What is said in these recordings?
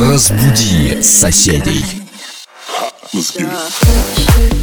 Разбуди соседей. Let's get it.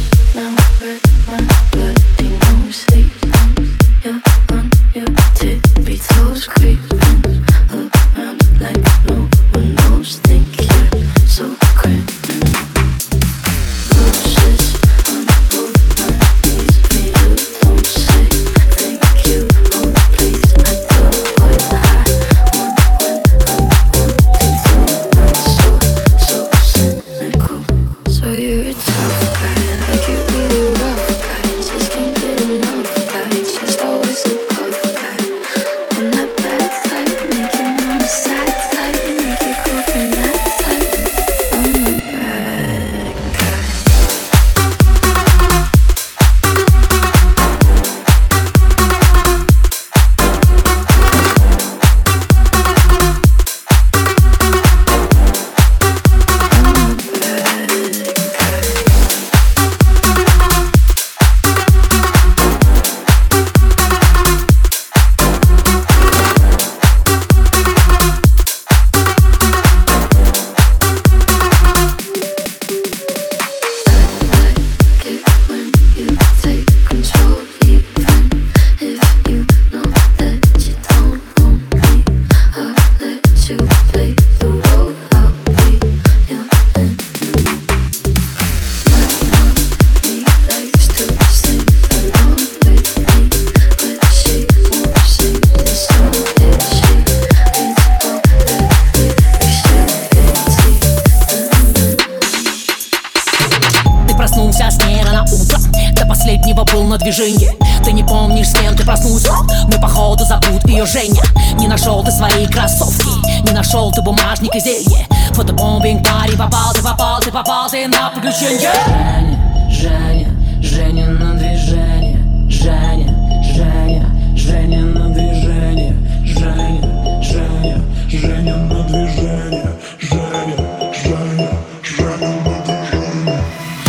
значения Женя, Женя, Женя на движение Женя, Женя, Женя на движение Женя, Женя, Женя на движение Женя, Женя, Женя на движение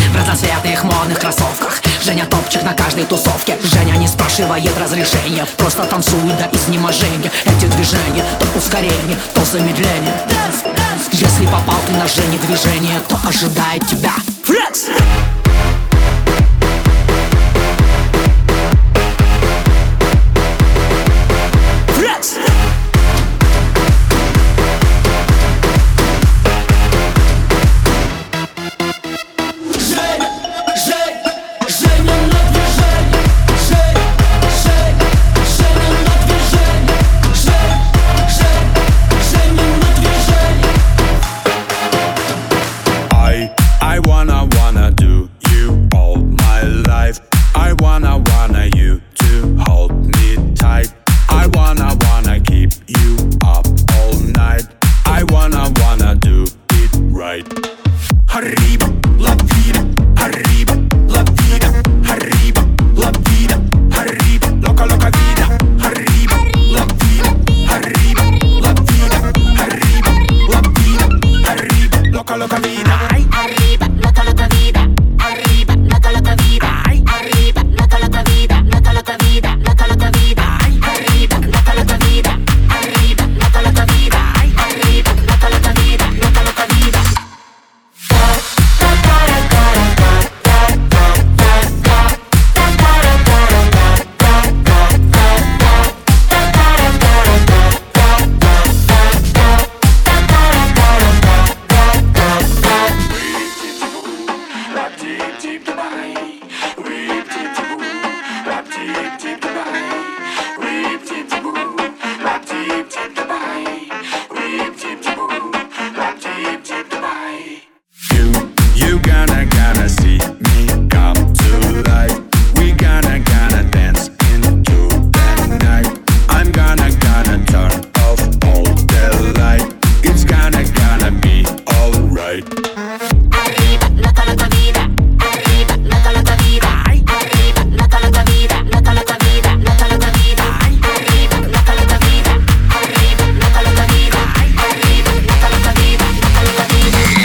В разноцветных модных кроссовках. Женя топчик на каждой тусовке. Женя не спрашивает разрешения. Просто танцует до изнеможения. Эти движения то ускорение, то замедление. Если попал ты на Жене движение То ожидает тебя. dance.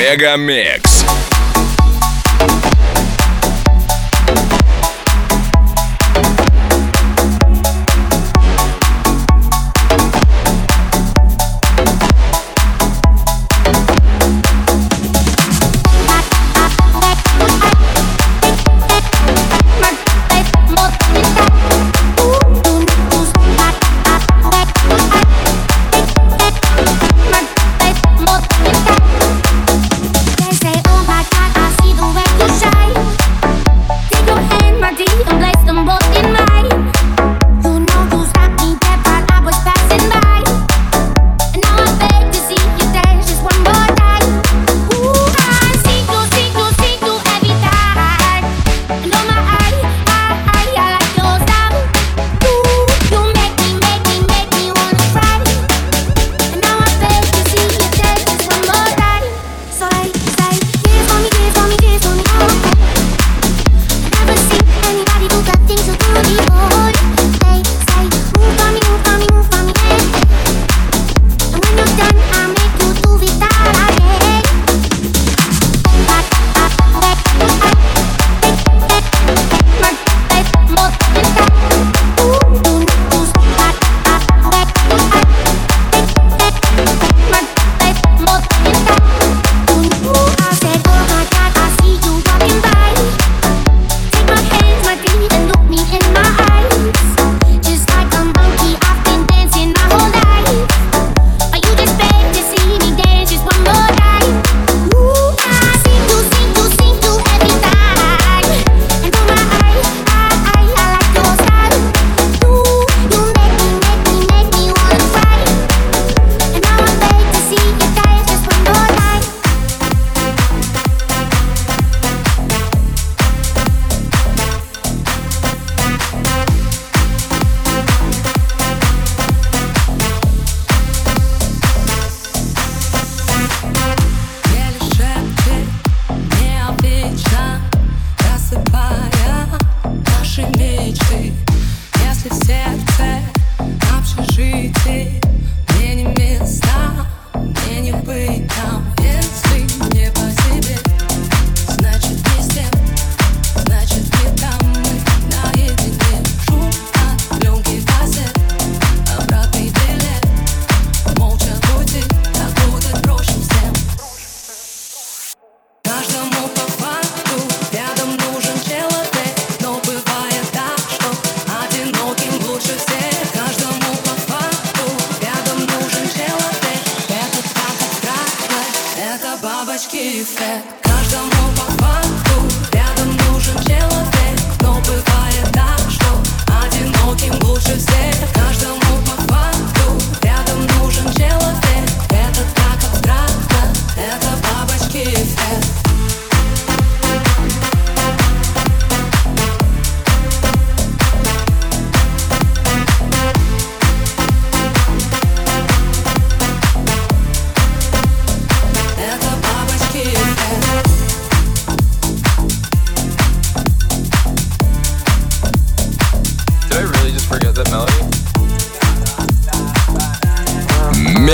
Мегамикс.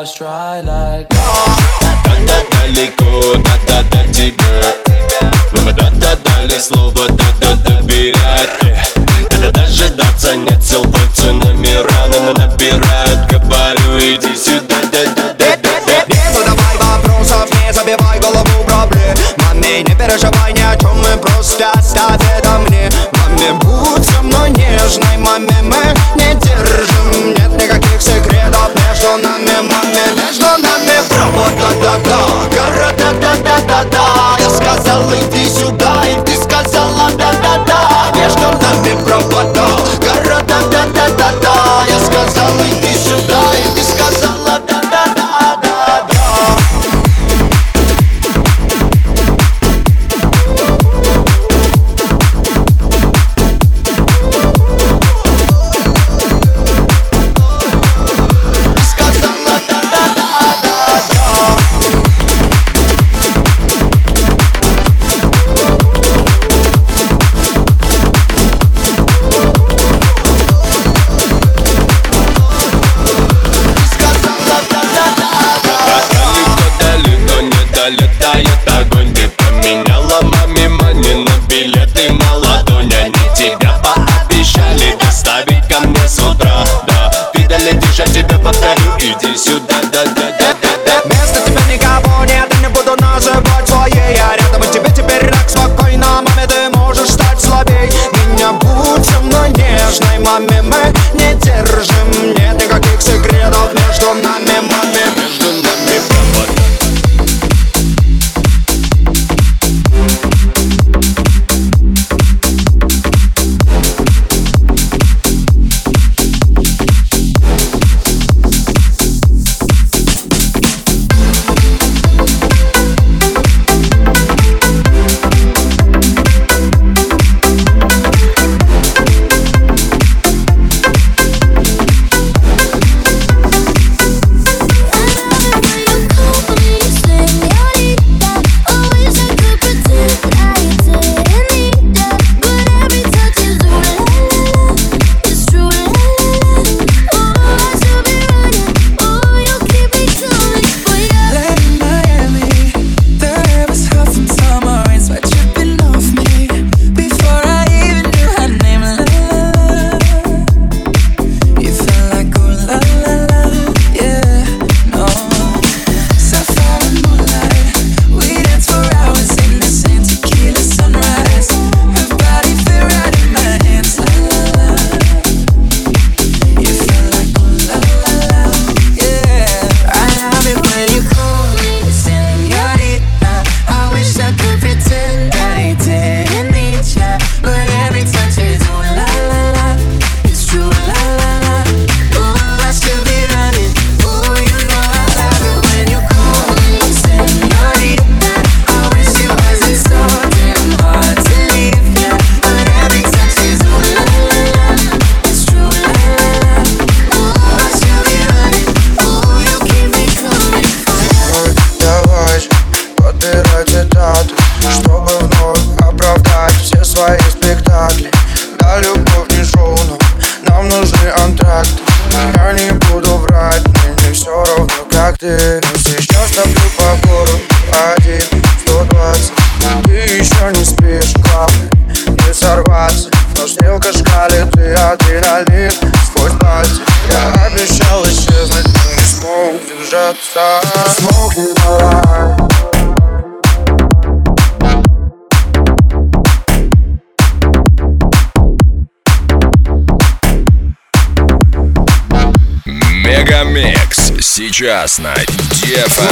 always try like Да-да далеко, да-да до тебя Но да-да дали слово, да-да доверять Да-да дожидаться нет сил, пальцы номера Но набирают, говорю, иди сюда, да-да-да-да-да Не задавай вопросов, не забивай голову проблем Маме, не переживай ни о чем, мы просто оставь это мне Маме, будь со мной нежной, маме, мы не держим Нет никаких секретов. да-да-да, гора да-да-да-да-да Я сказал, иди сюда, иди Повторю, иди сюда стрелка шкалит и адреналин. Сквозь пластик я обещал исчезнуть, но не смог держаться Смог не давай Мегамикс сейчас на Дефа.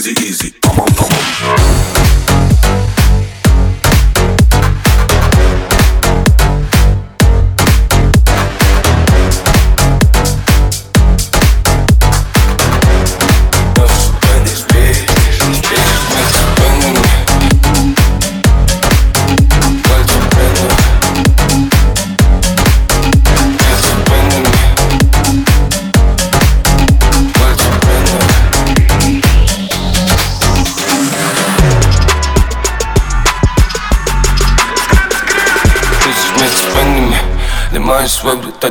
easy, easy.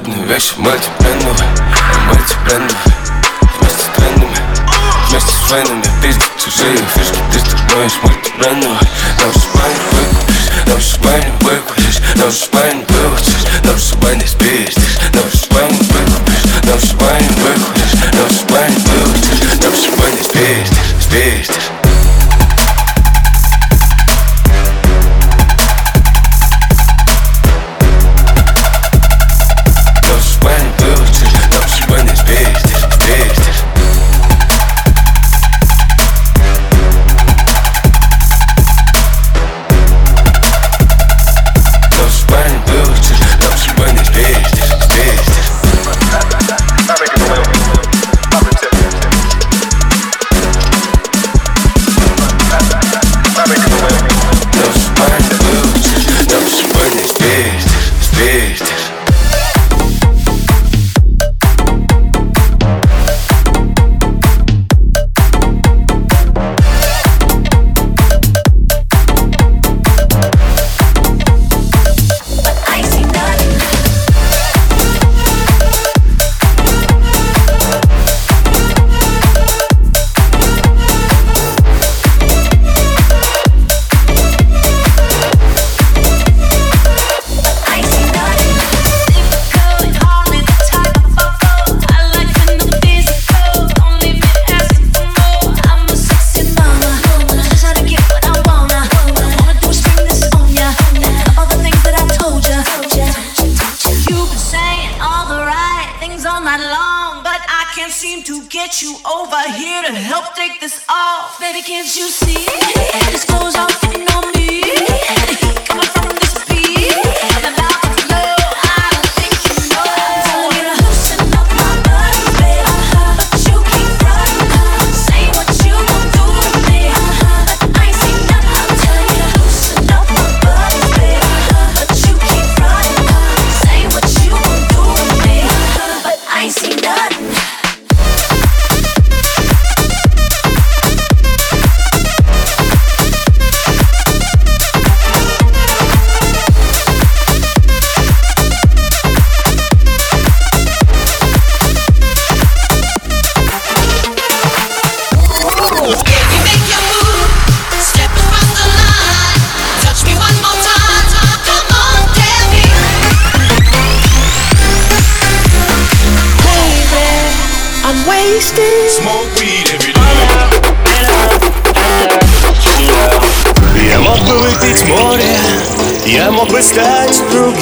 Запретную вещь мать брендовые, Мать пену Вместе с трендами Вместе с войнами. Пиздят чужие фишки Ты стыднуешь мать пену Нашу баню выкупишь Нашу баню выкупишь Нашу баню выучишь Нашу баню спиздишь Нашу баню выкупишь Нашу баню выкупишь Нашу баню